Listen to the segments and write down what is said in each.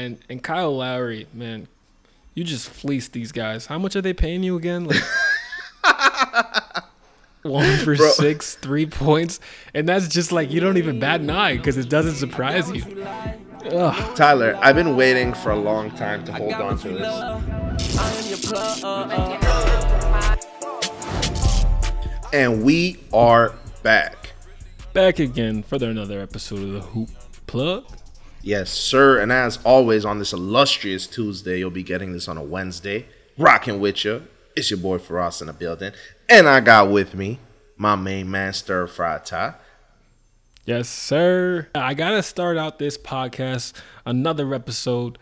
And and Kyle Lowry, man, you just fleeced these guys. How much are they paying you again? Like one for Bro. six, three points, and that's just like you don't even bat an eye because it doesn't surprise you. Ugh. Tyler, I've been waiting for a long time to hold on to this. And we are back. Back again for another episode of the Hoop Plug. Yes, sir. And as always, on this illustrious Tuesday, you'll be getting this on a Wednesday. Rocking with you. It's your boy Faraz in the building. And I got with me my main man, Stir Fry Ty. Yes, sir. I gotta start out this podcast, another episode,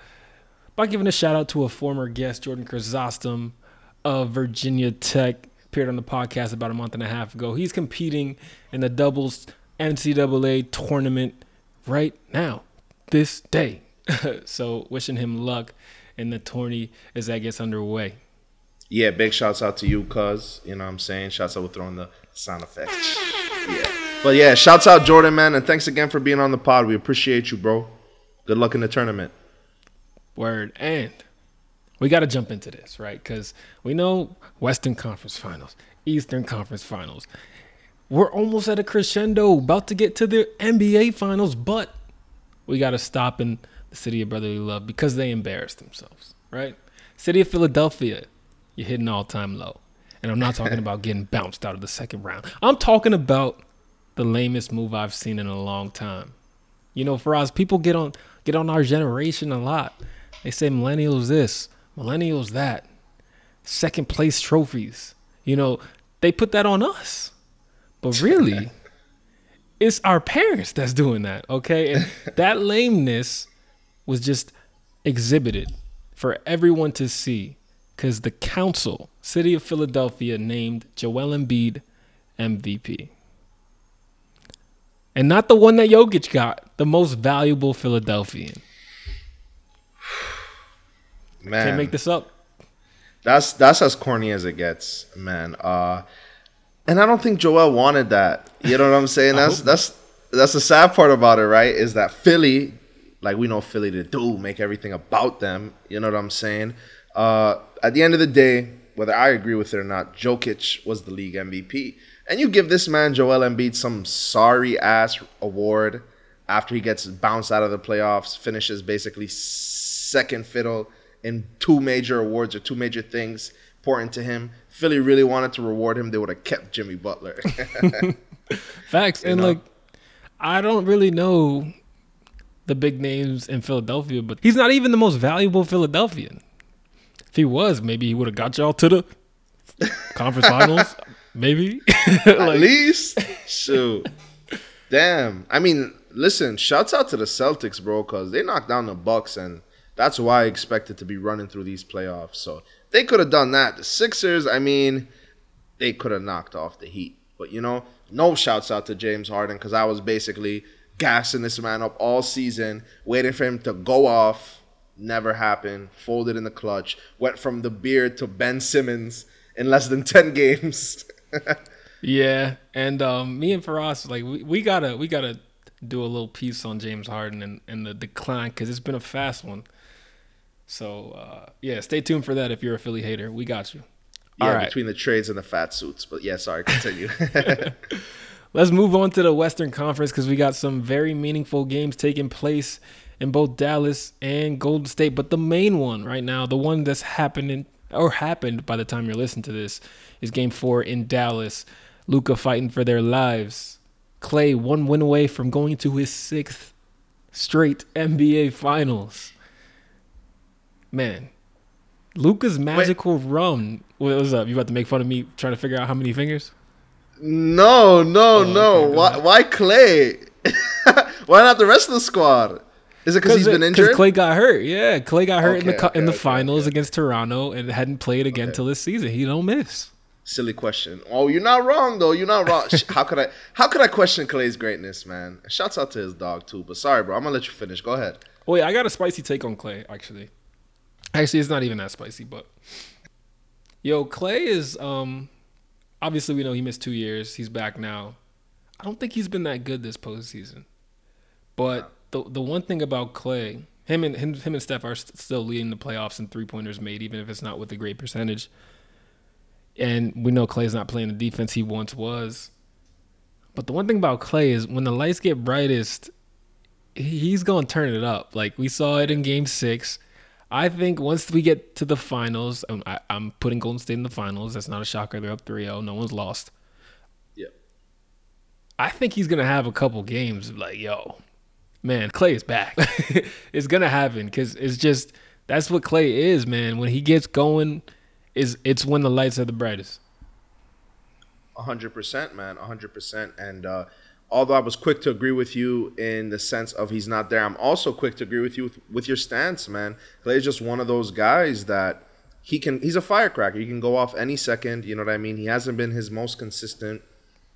by giving a shout out to a former guest, Jordan Chrysostom of Virginia Tech. Appeared on the podcast about a month and a half ago. He's competing in the doubles NCAA tournament right now, this day. so wishing him luck in the tourney as that gets underway. Yeah, big shouts out to you, cuz. You know what I'm saying? Shouts out with throwing the sound effects. Yeah. But yeah, shouts out Jordan, man. And thanks again for being on the pod. We appreciate you, bro. Good luck in the tournament. Word. And we got to jump into this, right? Because we know Western Conference Finals, Eastern Conference Finals. We're almost at a crescendo, about to get to the NBA Finals, but we got to stop in the city of brotherly love because they embarrassed themselves, right? City of Philadelphia, you're hitting all time low. And I'm not talking about getting bounced out of the second round. I'm talking about the lamest move I've seen in a long time. You know, for us, people get on get on our generation a lot. They say millennials this, millennials that, second place trophies. You know, they put that on us. But really, it's our parents that's doing that, okay? And that lameness was just exhibited for everyone to see because the council, City of Philadelphia, named Joel Embiid MVP. And not the one that Jokic got, the most valuable Philadelphian. Man. Can't make this up. That's that's as corny as it gets, man. Uh and I don't think Joel wanted that. You know what I'm saying? That's that's that's the sad part about it, right? Is that Philly, like we know Philly to do, make everything about them. You know what I'm saying? Uh at the end of the day, whether I agree with it or not, Jokic was the league MVP. And you give this man Joel Embiid some sorry ass award after he gets bounced out of the playoffs, finishes basically second fiddle in two major awards or two major things important to him. Philly really wanted to reward him. They would have kept Jimmy Butler. Facts. And know? like, I don't really know the big names in Philadelphia, but he's not even the most valuable Philadelphian. If he was, maybe he would have got y'all to the conference finals. Maybe. At least, shoot. Damn. I mean, listen. Shouts out to the Celtics, bro, because they knocked down the Bucks, and that's why I expected to be running through these playoffs. So they could have done that. The Sixers, I mean, they could have knocked off the Heat. But you know, no shouts out to James Harden because I was basically gassing this man up all season, waiting for him to go off. Never happened. Folded in the clutch. Went from the beard to Ben Simmons in less than ten games. yeah. And um, me and Faraz, like, we, we gotta we gotta do a little piece on James Harden and, and the decline because it's been a fast one. So uh, yeah, stay tuned for that if you're a Philly hater. We got you. Yeah, All right. between the trades and the fat suits. But yeah, sorry, continue. Let's move on to the Western Conference because we got some very meaningful games taking place in both Dallas and Golden State. But the main one right now, the one that's happening or happened by the time you're listening to this, is Game Four in Dallas. Luka fighting for their lives. Klay one win away from going to his sixth straight NBA Finals. Man, Luka's magical run. What was up? You about to make fun of me trying to figure out how many fingers? no, no, oh, no. okay, why, why Klay? why not the rest of the squad? Is it because he's uh, been injured? Klay got hurt. Yeah, Klay got hurt in the Okay, in the okay, okay, finals okay. against Toronto and hadn't played again Okay. till this season. He don't miss. Silly question. Oh, you're not wrong though. You're not wrong. How could I? How could I question Klay's greatness, man? Shouts out to his dog too. But sorry, bro. I'm gonna let you finish. Go ahead. Wait, I got a spicy take on Klay actually. Actually, it's not even that spicy, but yo, Klay is um obviously we know he missed two years. He's back now. I don't think he's been that good this postseason. But the the one thing about Klay, him and him, him and Steph are st- still leading the playoffs in three pointers made, even if it's not with a great percentage. And we know Klay's not playing the defense he once was. But the one thing about Klay is when the lights get brightest, he's going to turn it up. Like we saw it in game six. I think once we get to the finals, I'm, I, am putting Golden State in the finals. That's not a shocker. They're up 3 0. No one's lost. Yep. I think he's going to have a couple games like, yo, man, Klay is back. it's going to happen because it's just, that's what Klay is, man. When he gets going, is it's when the lights are the brightest. 100%, man. 100%. And, uh, although I was quick to agree with you in the sense of he's not there, I'm also quick to agree with you with, with your stance, man. Klay is just one of those guys that he can. He's a firecracker. He can go off any second. You know what I mean? He hasn't been his most consistent,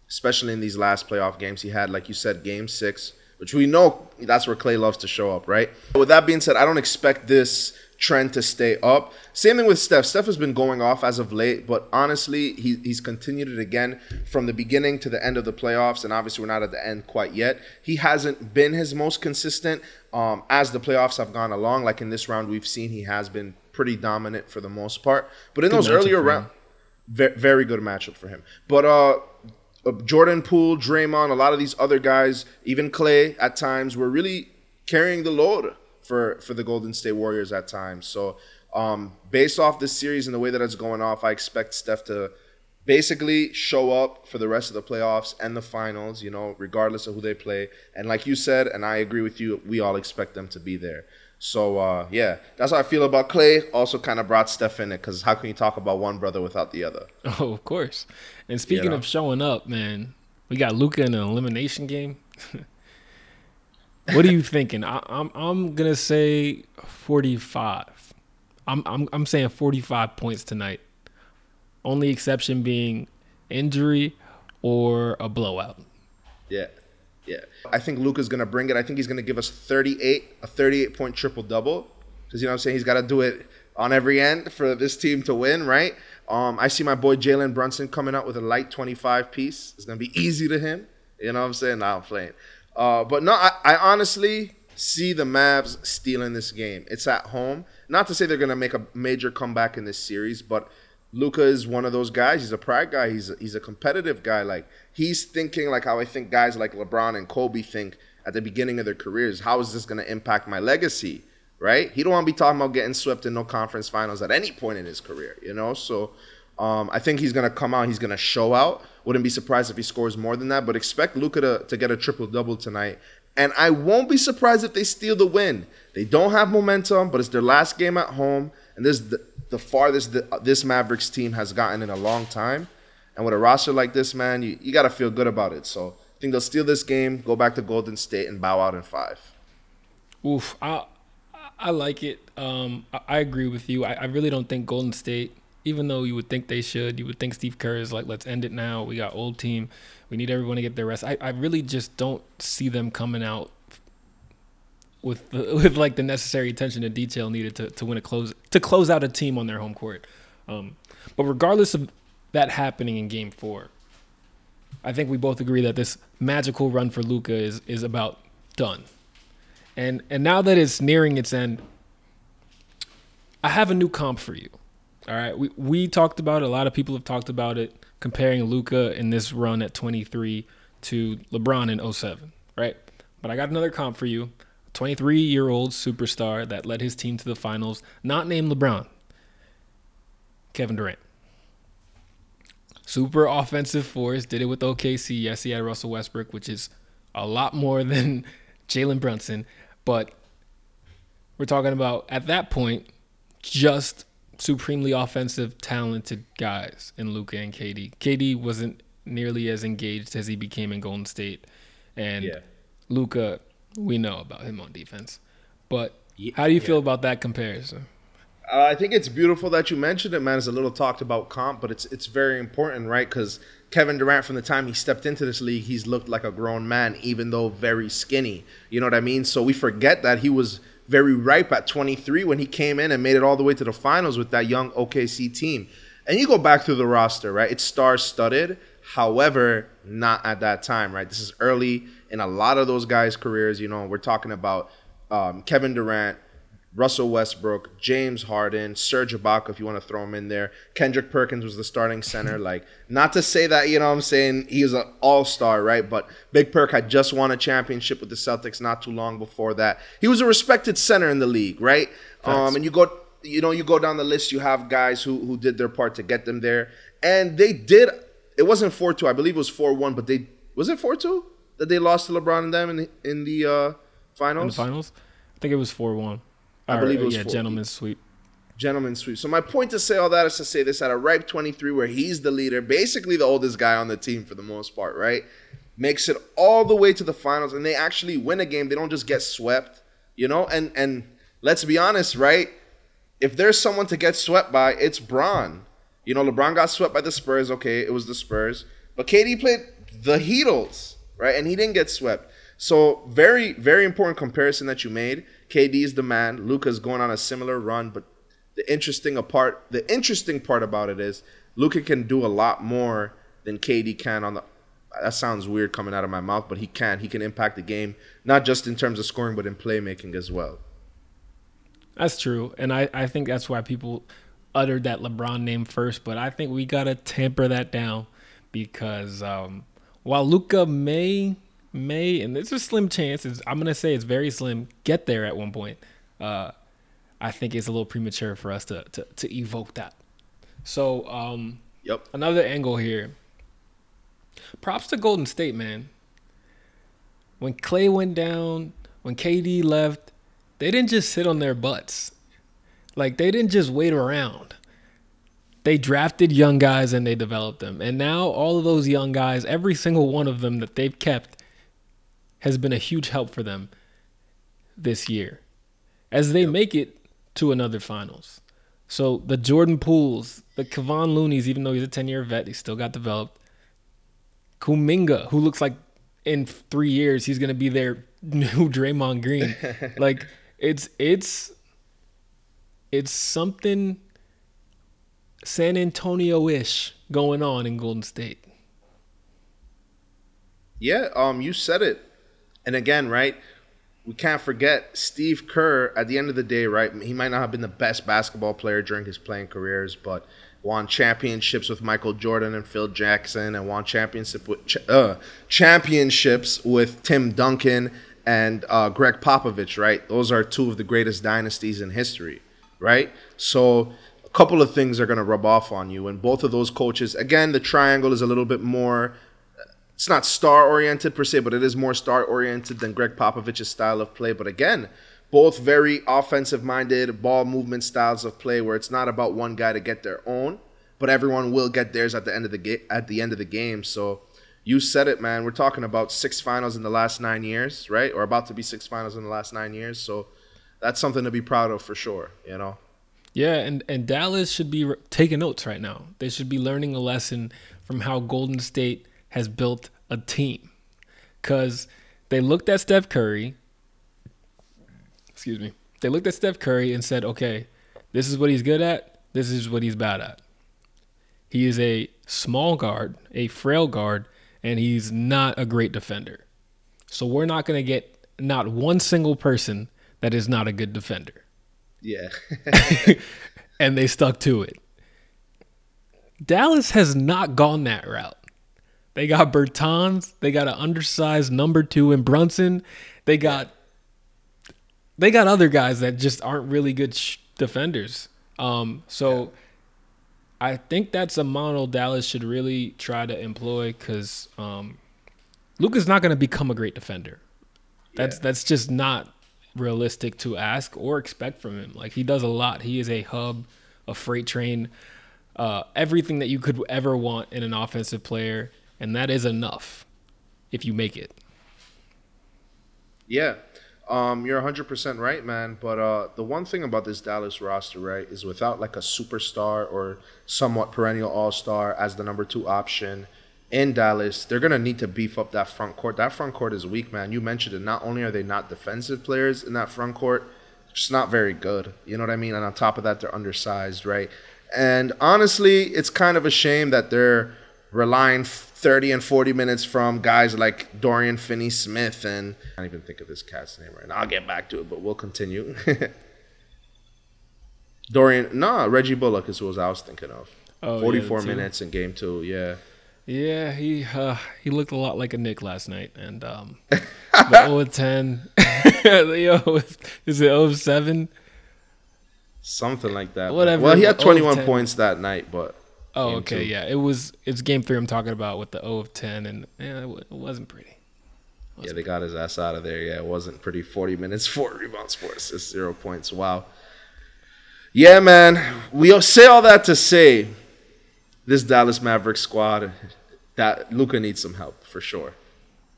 especially in these last playoff games. He had, like you said, Game Six, which we know that's where Klay loves to show up, right? With that being said, I don't expect this trend to stay up. Same thing with Steph. Steph has been going off as of late, but honestly, he, he's continued it again from the beginning to the end of the playoffs. And obviously, we're not at the end quite yet. He hasn't been his most consistent um, as the playoffs have gone along. Like in this round, we've seen he has been pretty dominant for the most part. But in good those earlier rounds, very, very good matchup for him. But uh, uh, Jordan Poole, Draymond, a lot of these other guys, even Klay at times, were really carrying the load for for the Golden State Warriors at times. So um, based off this series and the way that it's going off, I expect Steph to basically show up for the rest of the playoffs and the finals. You know, regardless of who they play. And like you said, and I agree with you, we all expect them to be there. So uh, yeah, that's how I feel about Klay. Also, kind of brought Steph in it because how can you talk about one brother without the other? Oh, of course. And speaking you know? of showing up, man, we got Luka in an elimination game. What are you thinking? I, am I'm, I'm gonna say 45. I'm I'm I'm saying 45 points tonight. Only exception being injury or a blowout. Yeah. Yeah. I think Luka's going to bring it. I think he's going to give us 38, a 38 point triple double. Because, you know what I'm saying? He's got to do it on every end for this team to win, right? Um, I see my boy Jalen Brunson coming out with a light 25 piece. It's going to be easy to him. You know what I'm saying? Now I'm playing. Uh, but no, I, I, honestly see the Mavs stealing this game. It's at home. Not to say they're going to make a major comeback in this series, but Luka is one of those guys. He's a pride guy. He's a, he's a competitive guy. Like he's thinking like how I think guys like LeBron and Kobe think at the beginning of their careers. How is this going to impact my legacy? Right? He don't want to be talking about getting swept in no conference finals at any point in his career. You know, so um, I think he's going to come out. He's going to show out. Wouldn't be surprised if he scores more than that. But expect Luka to, to get a triple double tonight. And I won't be surprised if they steal the win. They don't have momentum, but it's their last game at home. And this is the, the farthest the, this Mavericks team has gotten in a long time. And with a roster like this, man, you, you got to feel good about it. So I think they'll steal this game, go back to Golden State, and bow out in five. Oof. I, I like it. Um, I, I agree with you. I, I really don't think Golden State even though you would think they should, you would think Steve Kerr is like, let's end it now. We got old team. We need everyone to get their rest. I, I really just don't see them coming out with the, with like the necessary attention to detail needed to, to win a close to close out a team on their home court. Um, but regardless of that happening in Game Four, I think we both agree that this magical run for Luka is is about done. And and now that it's nearing its end, I have a new comp for you. All right, we we talked about it. A lot of people have talked about it, comparing Luka in this run at 23 to LeBron in 07, right? But I got another comp for you. 23 year old superstar that led his team to the finals, not named LeBron, Kevin Durant. Super offensive force, did it with OKC. Yes, he had Russell Westbrook, which is a lot more than Jalen Brunson. But we're talking about, at that point, just supremely offensive, talented guys in Luka and KD. KD wasn't nearly as engaged as he became in Golden State, and yeah. Luka, we know about him on defense. But how do you yeah. feel about that comparison? Uh, I think it's beautiful that you mentioned it, man. It's a little talked about comp, but it's it's very important, right? Because Kevin Durant, from the time he stepped into this league, he's looked like a grown man, even though very skinny. You know what I mean? So we forget that he was very ripe at 23 when he came in and made it all the way to the finals with that young OKC team. And you go back through the roster, right? It's star studded. However, not at that time, right? This is early in a lot of those guys' careers. You know, we're talking about um, Kevin Durant, Russell Westbrook, James Harden, Serge Ibaka, if you want to throw him in there. Kendrick Perkins was the starting center. Like, not to say that, you know what I'm saying, he was an all star, right? But Big Perk had just won a championship with the Celtics not too long before that. He was a respected center in the league, right? Um, and you go, you know, you go down the list, you have guys who, who did their part to get them there. And they did, it wasn't 4 2, I believe it was 4 1, but they, was it 4 2 that they lost to LeBron and them in the, in the uh, finals? In the finals? I think it was 4 1. I believe it was yeah, gentleman's sweep. Gentleman's sweep. So my point to say all that is to say this at a ripe 23, where he's the leader, basically the oldest guy on the team for the most part, right? Makes it all the way to the finals, and they actually win a game. They don't just get swept, you know. And and let's be honest, right? If there's someone to get swept by, it's Bron. You know, LeBron got swept by the Spurs. Okay, it was the Spurs, but KD played the Heatles, right? And he didn't get swept. So very, very important comparison that you made. KD is the man. Luka's going on a similar run, but the interesting part, the interesting part about it is Luka can do a lot more than KD can on the. That sounds weird coming out of my mouth, but he can. He can impact the game not just in terms of scoring, but in playmaking as well. That's true, and I I think that's why people uttered that LeBron name first. But I think we gotta temper that down because um, while Luka may may, and there's a slim chance, I'm going to say it's very slim, get there at one point. Uh, I think it's a little premature for us to, to, to evoke that. So, um, yep. another angle here. Props to Golden State, man. When Klay went down, when KD left, they didn't just sit on their butts. Like, they didn't just wait around they drafted young guys and they developed them. And now all of those young guys, every single one of them that they've kept has been a huge help for them this year as they make it to another finals. So the Jordan Pooles, the Kevon Looney's, even though he's a 10 year vet, he still got developed. Kuminga, who looks like in three years he's gonna be their new Draymond Green. like it's it's it's something San Antonio ish going on in Golden State. Yeah, um, you said it and again, right, we can't forget Steve Kerr. At the end of the day, right, he might not have been the best basketball player during his playing careers, but won championships with Michael Jordan and Phil Jackson, and won championship with uh, championships with Tim Duncan and uh, Gregg Popovich. Right, those are two of the greatest dynasties in history. Right, so a couple of things are going to rub off on you, and both of those coaches. Again, the triangle is a little bit more it's not star oriented per se, but it is more star oriented than Gregg Popovich's style of play. But again, both very offensive minded ball movement styles of play where it's not about one guy to get their own, but everyone will get theirs at the end of the ga- at the end of the game. So you said it, man. We're talking about six finals in the last nine years, right? Or about to be six finals in the last nine years. So that's something to be proud of for sure. You know. Yeah, and and Dallas should be re- taking notes right now. They should be learning a lesson from how Golden State has built a team because they looked at Steph Curry. Excuse me. They looked at Steph Curry and said, okay, this is what he's good at. This is what he's bad at. He is a small guard, a frail guard, and he's not a great defender. So we're not going to get not one single person that is not a good defender. Yeah. and they stuck to it. Dallas has not gone that route. They got Bertans. They got an undersized number two in Brunson. They got they got other guys that just aren't really good sh- defenders. Um, so yeah. I think that's a model Dallas should really try to employ because um, Luka's not going to become a great defender. That's yeah. that's just not realistic to ask or expect from him. Like he does a lot. He is a hub, a freight train, uh, everything that you could ever want in an offensive player and that is enough if you make it. Yeah. Um, you're 100% right, man. But uh, the one thing about this Dallas roster, right, is without like a superstar or somewhat perennial all star as the number two option in Dallas, they're going to need to beef up that front court. That front court is weak, man. You mentioned it. Not only are they not defensive players in that front court, just not very good. You know what I mean? And on top of that, they're undersized, right? And honestly, it's kind of a shame that they're relying 30 and 40 minutes from guys like Dorian Finney Smith and I don't even think of this cat's name right now. I'll get back to it, but we'll continue. Dorian, no, Reggie Bullock is who I was thinking of. Oh, 44 the two. minutes in game two. Yeah. Yeah, he uh, he looked a lot like a Nick last night, and um, the 0 10, the 0 is it 0 7? Something like that. Whatever, Well, he had 21 points that night, but Oh, Game okay, two. yeah, it was it's game three. I'm talking about with the O of 10, and yeah, it, wa- it wasn't pretty. yeah, they got his ass out of there. Yeah, it wasn't pretty. 40 minutes, four rebounds, four assists, zero points. Wow. Yeah, man. We say all that to say this Dallas Mavericks squad, that Luka needs some help for sure.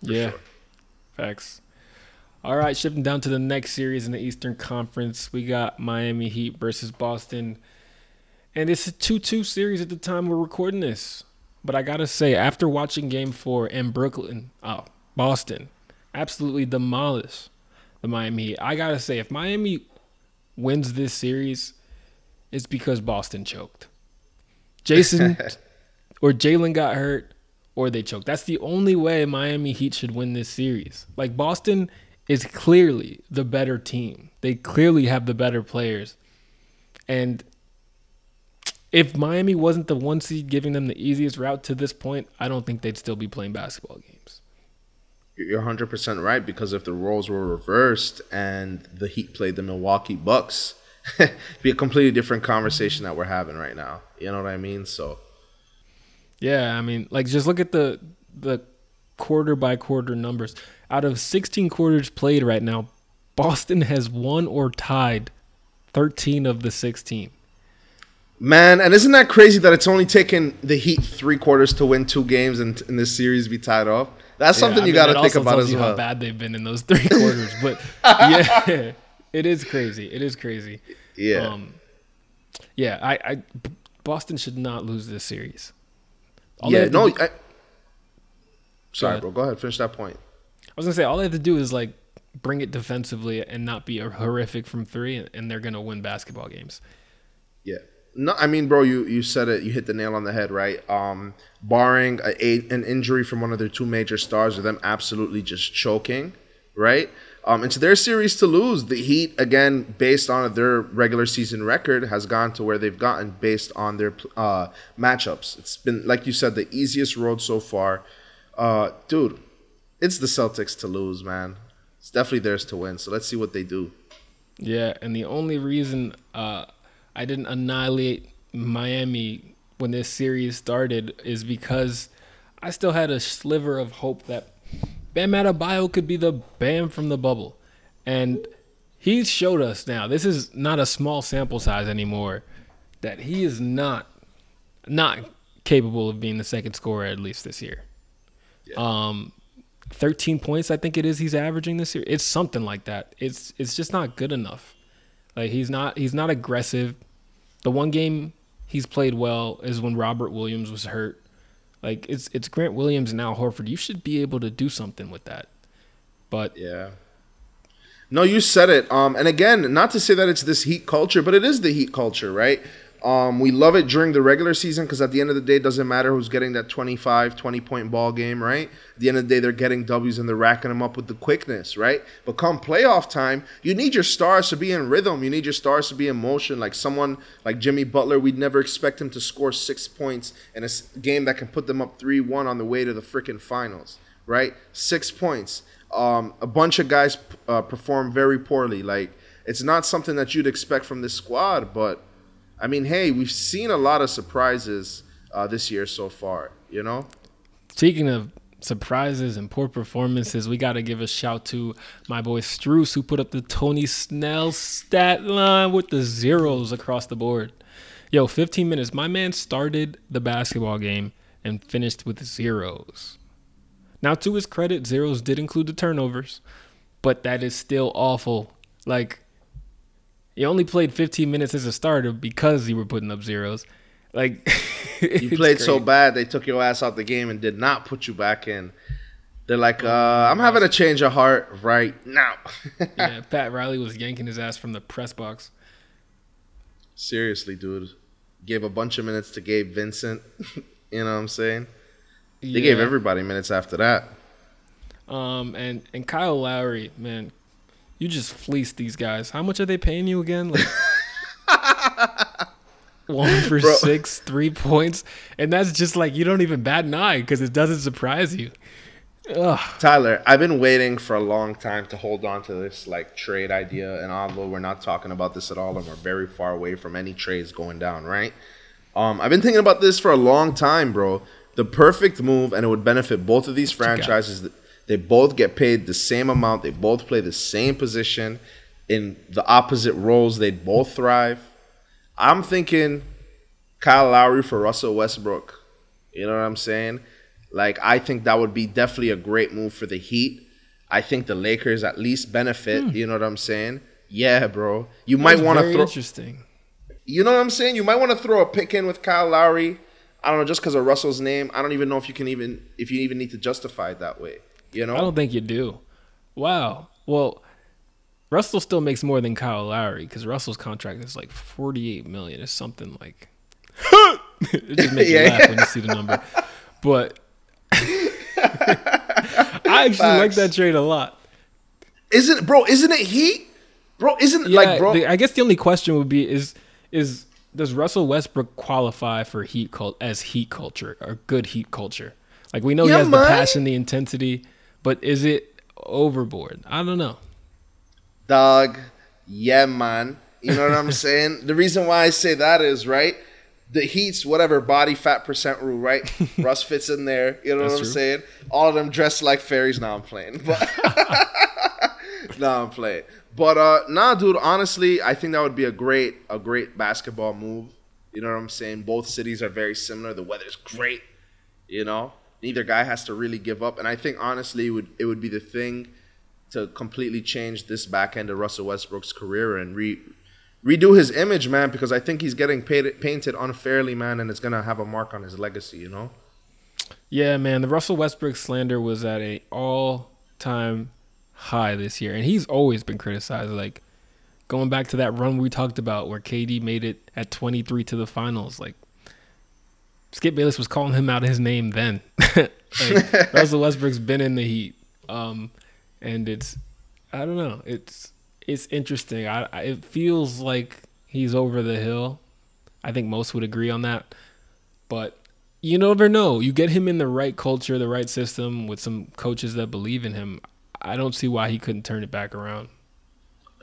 For yeah, sure. facts. All right, shifting down to the next series in the Eastern Conference, we got Miami Heat versus Boston. And it's a 2 2 series at the time we're recording this. But I got to say, after watching game four in Brooklyn, oh, Boston, absolutely demolished the Miami Heat. I got to say, if Miami wins this series, it's because Boston choked. Jayson or Jaylen got hurt or they choked. That's the only way Miami Heat should win this series. Like Boston is clearly the better team. They clearly have the better players. And if Miami wasn't the one seed giving them the easiest route to this point, I don't think they'd still be playing basketball games. You're 100% right because if the roles were reversed and the Heat played the Milwaukee Bucks, it'd be a completely different conversation that we're having right now. You know what I mean? So, Yeah, I mean, like just look at the the quarter by quarter numbers. Out of 16 quarters played right now, Boston has won or tied 13 of the 16. Man, and isn't that crazy that it's only taken the Heat three quarters to win two games and in this series be tied off? That's something Yeah, I you got to think about as you well. How bad they've been in those three quarters, but yeah, it is crazy. It is crazy. Yeah. Um, yeah, I, I, Boston should not lose this series. All yeah, no. do- I, sorry, ahead. bro. Go ahead. Finish that point. I was gonna say all they have to do is like bring it defensively and not be horrific from three, and they're gonna win basketball games. No, I mean, bro, you, you said it. You hit the nail on the head, right? Um, barring a, a, an injury from one of their two major stars, or them absolutely just choking, right? Um, it's their series to lose. The Heat, again, based on their regular season record, has gone to where they've gotten based on their uh, matchups. It's been, like you said, the easiest road so far. Uh, dude, it's the Celtics to lose, man. It's definitely theirs to win. So let's see what they do. Yeah, and the only reason uh, I didn't annihilate Miami when this series started is because I still had a sliver of hope that Bam Adebayo could be the Bam from the bubble, and he's showed us now. This is not a small sample size anymore. That he is not not capable of being the second scorer at least this year. Um, 13 points I think it is he's averaging this year. It's something like that. It's it's just not good enough. Like he's not he's not aggressive. The one game he's played well is when Robert Williams was hurt. Like it's it's Grant Williams and Horford. You should be able to do something with that. But Yeah. No, you said it. Um, and again, not to say that it's this heat culture, but it is the heat culture, right? Um, we love it during the regular season because at the end of the day, it doesn't matter who's getting that 25, 20 point ball game, right? At the end of the day, they're getting W's and they're racking them up with the quickness, right? But come playoff time, you need your stars to be in rhythm. You need your stars to be in motion. Like someone like Jimmy Butler, we'd never expect him to score six points in a game that can put them up 3 1 on the way to the freaking finals, right? Six points. Um, a bunch of guys uh, perform very poorly. Like, it's not something that you'd expect from this squad, but I mean, hey, we've seen a lot of surprises uh, this year so far. You know, Speaking of surprises and poor performances, we got to give a shout to my boy Strus, who put up the Tony Snell stat line with the zeros across the board. Yo, 15 minutes. My man started the basketball game and finished with zeros. Now, to his credit, zeros did include the turnovers, but that is still awful. Like, he only played 15 minutes as a starter because you were putting up zeros. Like, you played so bad they took your ass out the game and did not put you back in. They're like, uh, I'm having a change of heart right now. yeah, Pat Riley was yanking his ass from the press box. Seriously, dude. Gave a bunch of minutes to Gabe Vincent. you know what I'm saying? They Yeah. gave everybody minutes after that. Um, and and Kyle Lowry, man, you just fleeced these guys. How much are they paying you again? Like one for Bro. six, three points, and that's just like you don't even bat an eye because it doesn't surprise you. Ugh. Tyler, I've been waiting for a long time to hold on to this like trade idea, and although we're not talking about this at all, and we're very far away from any trades going down, right? Um, I've been thinking about this for a long time, bro. The perfect move, and it would benefit both of these franchises. They both get paid the same amount. They both play the same position in the opposite roles. They'd both thrive. I'm thinking Kyle Lowry for Russell Westbrook. You know what I'm saying? Like I think that would be definitely a great move for the Heat. I think the Lakers at least benefit. Hmm. You know what I'm saying? Yeah, bro. You might want to throw. Interesting. You know what I'm saying? You might want to throw a pick in with Kyle Lowry. I don't know, just because of Russell's name. I don't even know if you can even if you even need to justify it that way. You know? I don't think you do. Wow. Well, Russell still makes more than Kyle Lowry because Russell's contract is like 48 million. It's something like. it just makes yeah. you laugh when you see the number. But I actually like that trade a lot. Isn't bro? Isn't it Heat? Bro, isn't yeah, like bro? The, I guess the only question would be is is does Russell Westbrook qualify for Heat cult as Heat culture or good Heat culture? Like we know yeah, he has man. the passion, the intensity, but is it overboard? I don't know. Dog, yeah, man. You know what I'm saying? The reason why I say that is right. The Heat's whatever body fat percent rule, right? Russ fits in there. You know That's what I'm true. saying? All of them dressed like fairies. Now I'm playing, but now I'm playing. But uh, nah, dude. Honestly, I think that would be a great, a great basketball move. You know what I'm saying? Both cities are very similar. The weather's great. You know, neither guy has to really give up. And I think honestly, it would it would be the thing to completely change this back end of Russell Westbrook's career and re redo his image, man, because I think he's getting paid, painted unfairly, man, and it's gonna have a mark on his legacy, you know. Yeah, man, the Russell Westbrook slander was at a all time high this year, and he's always been criticized. Like going back to that run we talked about, where KD made it at 23 to the finals, like Skip Bayless was calling him out his name then. like, Russell Westbrook's been in the Heat, um, and it's I don't know. It's it's interesting. I, I, it feels like he's over the hill. I think most would agree on that, but you never know. You get him in the right culture, the right system, with some coaches that believe in him. I don't see why he couldn't turn it back around.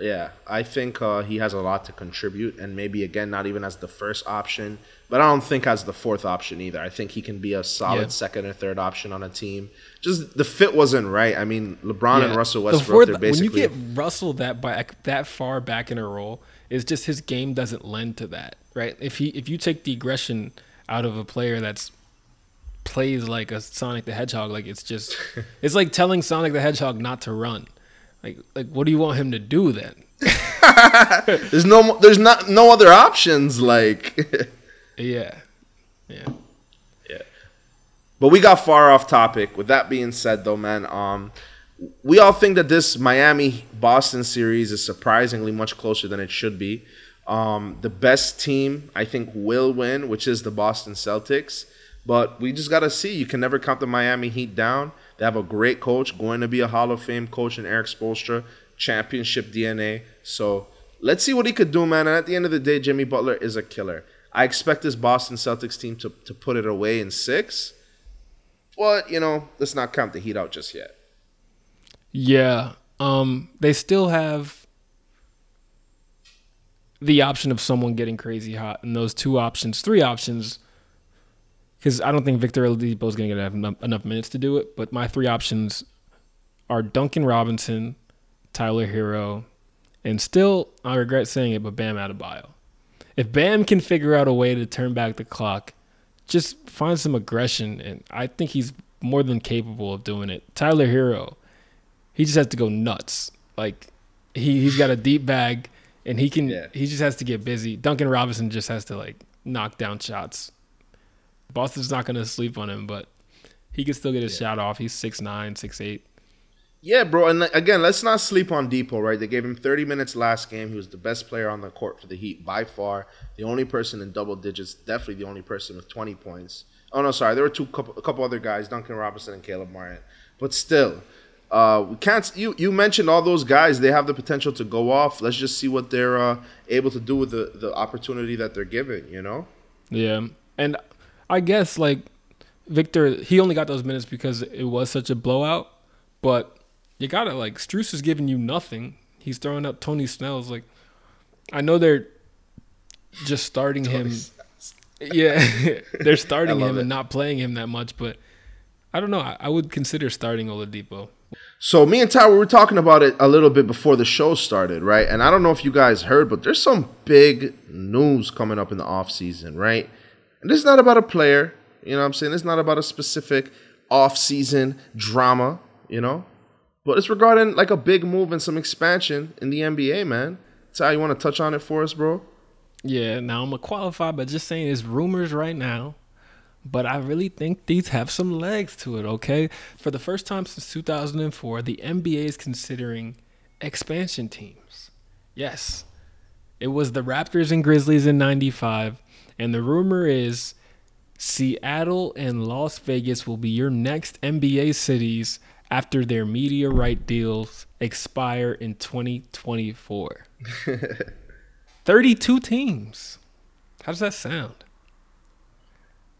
Yeah, I think uh, he has a lot to contribute, and maybe again, not even as the first option, but I don't think as the fourth option either. I think he can be a solid yeah. second or third option on a team. Just the fit wasn't right. I mean, LeBron yeah. and Russell Westbrook. The fourth, when you get Russell that back that far back in a role, is just his game doesn't lend to that, right? If he if you take the aggression out of a player that's plays like a Sonic the Hedgehog, like it's just it's like telling Sonic the Hedgehog not to run like, like, what do you want him to do then? there's no, there's not no other options. Like, yeah, yeah, yeah. But we got far off topic. With that being said, though, man, um, we all think that this Miami Boston series is surprisingly much closer than it should be. Um, the best team, I think, will win, which is the Boston Celtics. But we just got to see. You can never count the Miami Heat down. They have a great coach, going to be a Hall of Fame coach in Erik Spoelstra, championship DNA. So let's see what he could do, man. And at the end of the day, Jimmy Butler is a killer. I expect this Boston Celtics team to, to put it away in six. But, you know, let's not count the Heat out just yet. Yeah. Um, they still have the option of someone getting crazy hot. And those two options, three options – because I don't think Victor Oladipo is going to get enough, enough minutes to do it. But my three options are Duncan Robinson, Tyler Herro, and still, I regret saying it, but Bam Adebayo. If Bam can figure out a way to turn back the clock, just find some aggression, and I think he's more than capable of doing it. Tyler Herro, he just has to go nuts. Like he he's got a deep bag, and he can yeah. he just has to get busy. Duncan Robinson just has to like knock down shots Boston's not going to sleep on him, but he can still get his yeah. shot off. He's six nine, six eight. Yeah, bro. And again, let's not sleep on Dipo, right? They gave him 30 minutes last game. He was the best player on the court for the Heat by far. The only person in double digits, definitely the only person with 20 points. Oh no, sorry, there were two couple, a couple other guys, Duncan Robinson and Caleb Martin. But still, uh, we can't. You you mentioned all those guys; they have the potential to go off. Let's just see what they're uh, able to do with the the opportunity that they're given. You know. Yeah, and I guess like Victor, he only got those minutes because it was such a blowout. But you gotta like Strus is giving you nothing. He's throwing up Tony Snell's like. I know they're just starting him. Yeah, they're starting him it. and not playing him that much, but I don't know. I, I would consider starting Oladipo. So me and Ty we were talking about it a little bit before the show started, right? And I don't know if you guys heard, but there's some big news coming up in the off season, right? And this is not about a player, you know what I'm saying? It's not about a specific off season drama, you know? But it's regarding like a big move and some expansion in the NBA, man. Ty, you want to touch on it for us, bro? Yeah, now I'm gonna qualify by just saying it's rumors right now, but I really think these have some legs to it. Okay, for the first time since 2004, the NBA is considering expansion teams. Yes, it was the Raptors and Grizzlies in '95, and the rumor is Seattle and Las Vegas will be your next NBA cities after their media right deals expire in 2024. 32 teams. How does that sound?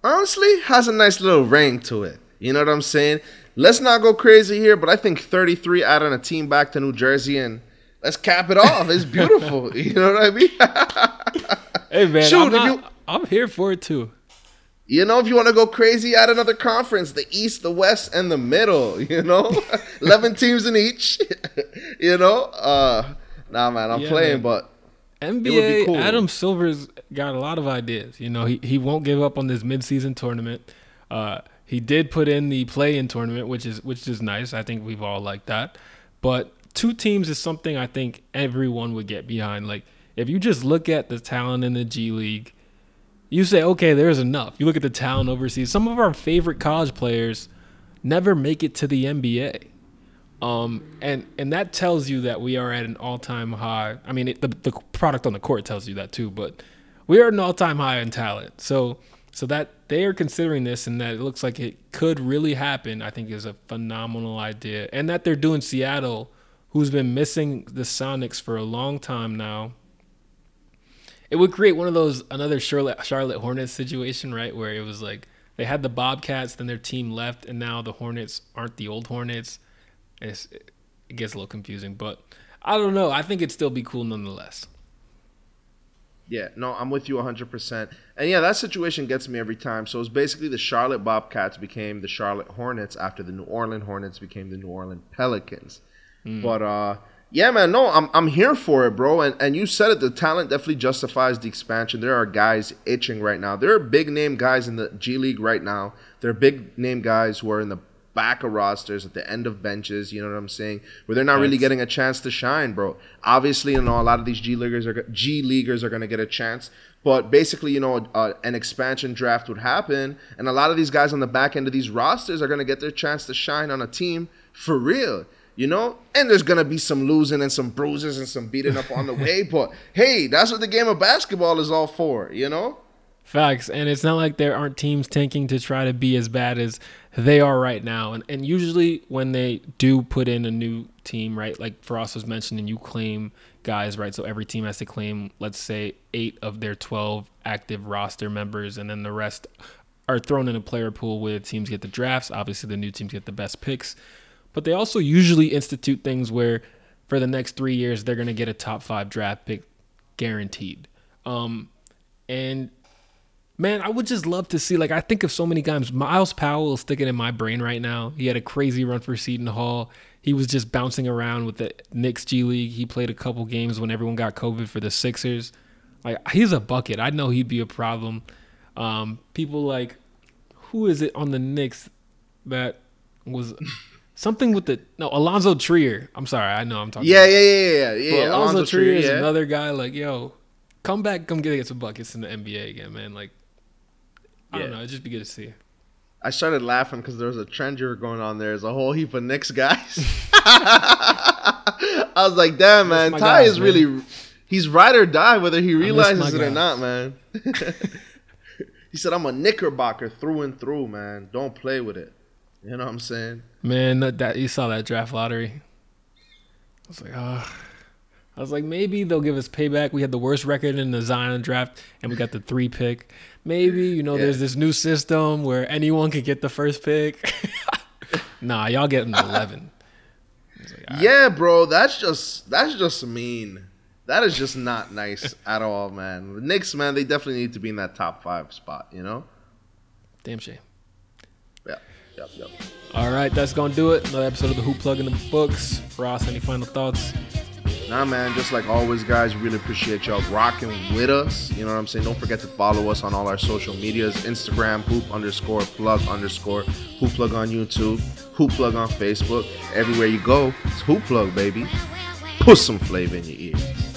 Honestly, has a nice little ring to it. You know what I'm saying? Let's not go crazy here, but I think 33 adding a team back to New Jersey and let's cap it off. It's beautiful. you know what I mean? hey man, Shoot, I'm, not, you, I'm here for it too. You know, if you want to go crazy, add another conference: the East, the West, and the Middle. You know, eleven teams in each. you know, uh, nah, man, I'm yeah, playing, man. but NBA cool. Adam Silver's got a lot of ideas. You know, he, he won't give up on this midseason tournament. Uh, he did put in the play-in tournament, which is which is nice. I think we've all liked that. But two teams is something I think everyone would get behind. Like if you just look at the talent in the G League, you say, okay, there's enough. You look at the talent overseas. Some of our favorite college players never make it to the NBA. Um, and and that tells you that we are at an all time high. I mean, it, the the product on the court tells you that too, but we are at an all time high in talent. So so that they are considering this and that it looks like it could really happen. I think is a phenomenal idea, and that they're doing Seattle, who's been missing the Sonics for a long time now. It would create one of those another Charlotte Charlotte Hornets situation, right, where it was like they had the Bobcats, then their team left, and now the Hornets aren't the old Hornets it's, it gets a little confusing, but I don't know. I think it'd still be cool nonetheless. Yeah, no, I'm with you 100%. And yeah, that situation gets me every time. So it's basically the Charlotte Bobcats became the Charlotte Hornets after the New Orleans Hornets became the New Orleans Pelicans. Mm. But uh yeah, man, no, I'm I'm here for it, bro. And and you said it, the talent definitely justifies the expansion. There are guys itching right now. There are big name guys in the G League right now. There are big name guys who are in the back of rosters at the end of benches. You know what I'm saying? Where they're not Thanks. really getting a chance to shine, bro. Obviously, you know a lot of these G leaguers are G leaguers are going to get a chance, but basically, you know, uh, an expansion draft would happen, and a lot of these guys on the back end of these rosters are going to get their chance to shine on a team for real. You know, and there's gonna be some losing and some bruises and some beating up on the way, but hey, that's what the game of basketball is all for, you know. Facts, and it's not like there aren't teams tanking to try to be as bad as they are right now. And and usually when they do put in a new team, right, like Faraz was mentioning, you claim guys, right? So every team has to claim, let's say, eight of their twelve active roster members, and then the rest are thrown in a player pool where teams get the drafts. Obviously, the new teams get the best picks, but they also usually institute things where for the next three years they're going to get a top five draft pick guaranteed. Um, and Man, I would just love to see. Like, I think of so many guys. Myles Powell is sticking in my brain right now. He had a crazy run for Seton Hall. He was just bouncing around with the Knicks G League. He played a couple games when everyone got COVID for the Sixers. Like, he's a bucket. I know he'd be a problem. Um, people like, who is it on the Knicks that was something with the no Alonzo Trier? I'm sorry, I know I'm talking. Yeah, about. yeah, yeah, yeah, yeah. But Alonzo, Alonzo Trier, is yeah. another guy. Like, yo, come back, come get some buckets in the NBA again, man. Like, I yeah. don't know. It'd just be good to see. I started laughing because there was a trend you were going on there. There's a whole heap of Knicks guys. I was like, damn, man. Ty is man. really, he's ride or die, whether he realizes it or not, man. he said, I'm a Knickerbocker through and through, man. Don't play with it. You know what I'm saying? Man, that, you saw that draft lottery. I was like, ah. I was like, maybe they'll give us payback. We had the worst record in the Zion draft, and we got the three pick. Maybe you know, Yeah. there's this new system where anyone could get the first pick. nah, y'all getting eleven. Like, right. Yeah, bro, that's just that's just mean. That is just not nice at all, man. The Knicks, man, they definitely need to be in that top five spot. You know? Damn shame. Yep, yep. All right, that's gonna do it. Another episode of the Hoop Plug in the books. Ross, any final thoughts? Nah, man, just like always, guys, we really appreciate y'all rocking with us. You know what I'm saying? Don't forget to follow us on all our social medias Instagram, hoop underscore plug underscore, hoop plug on YouTube, hoop plug on Facebook. Everywhere you go, it's hoop plug, baby. Put some flavor in your ears.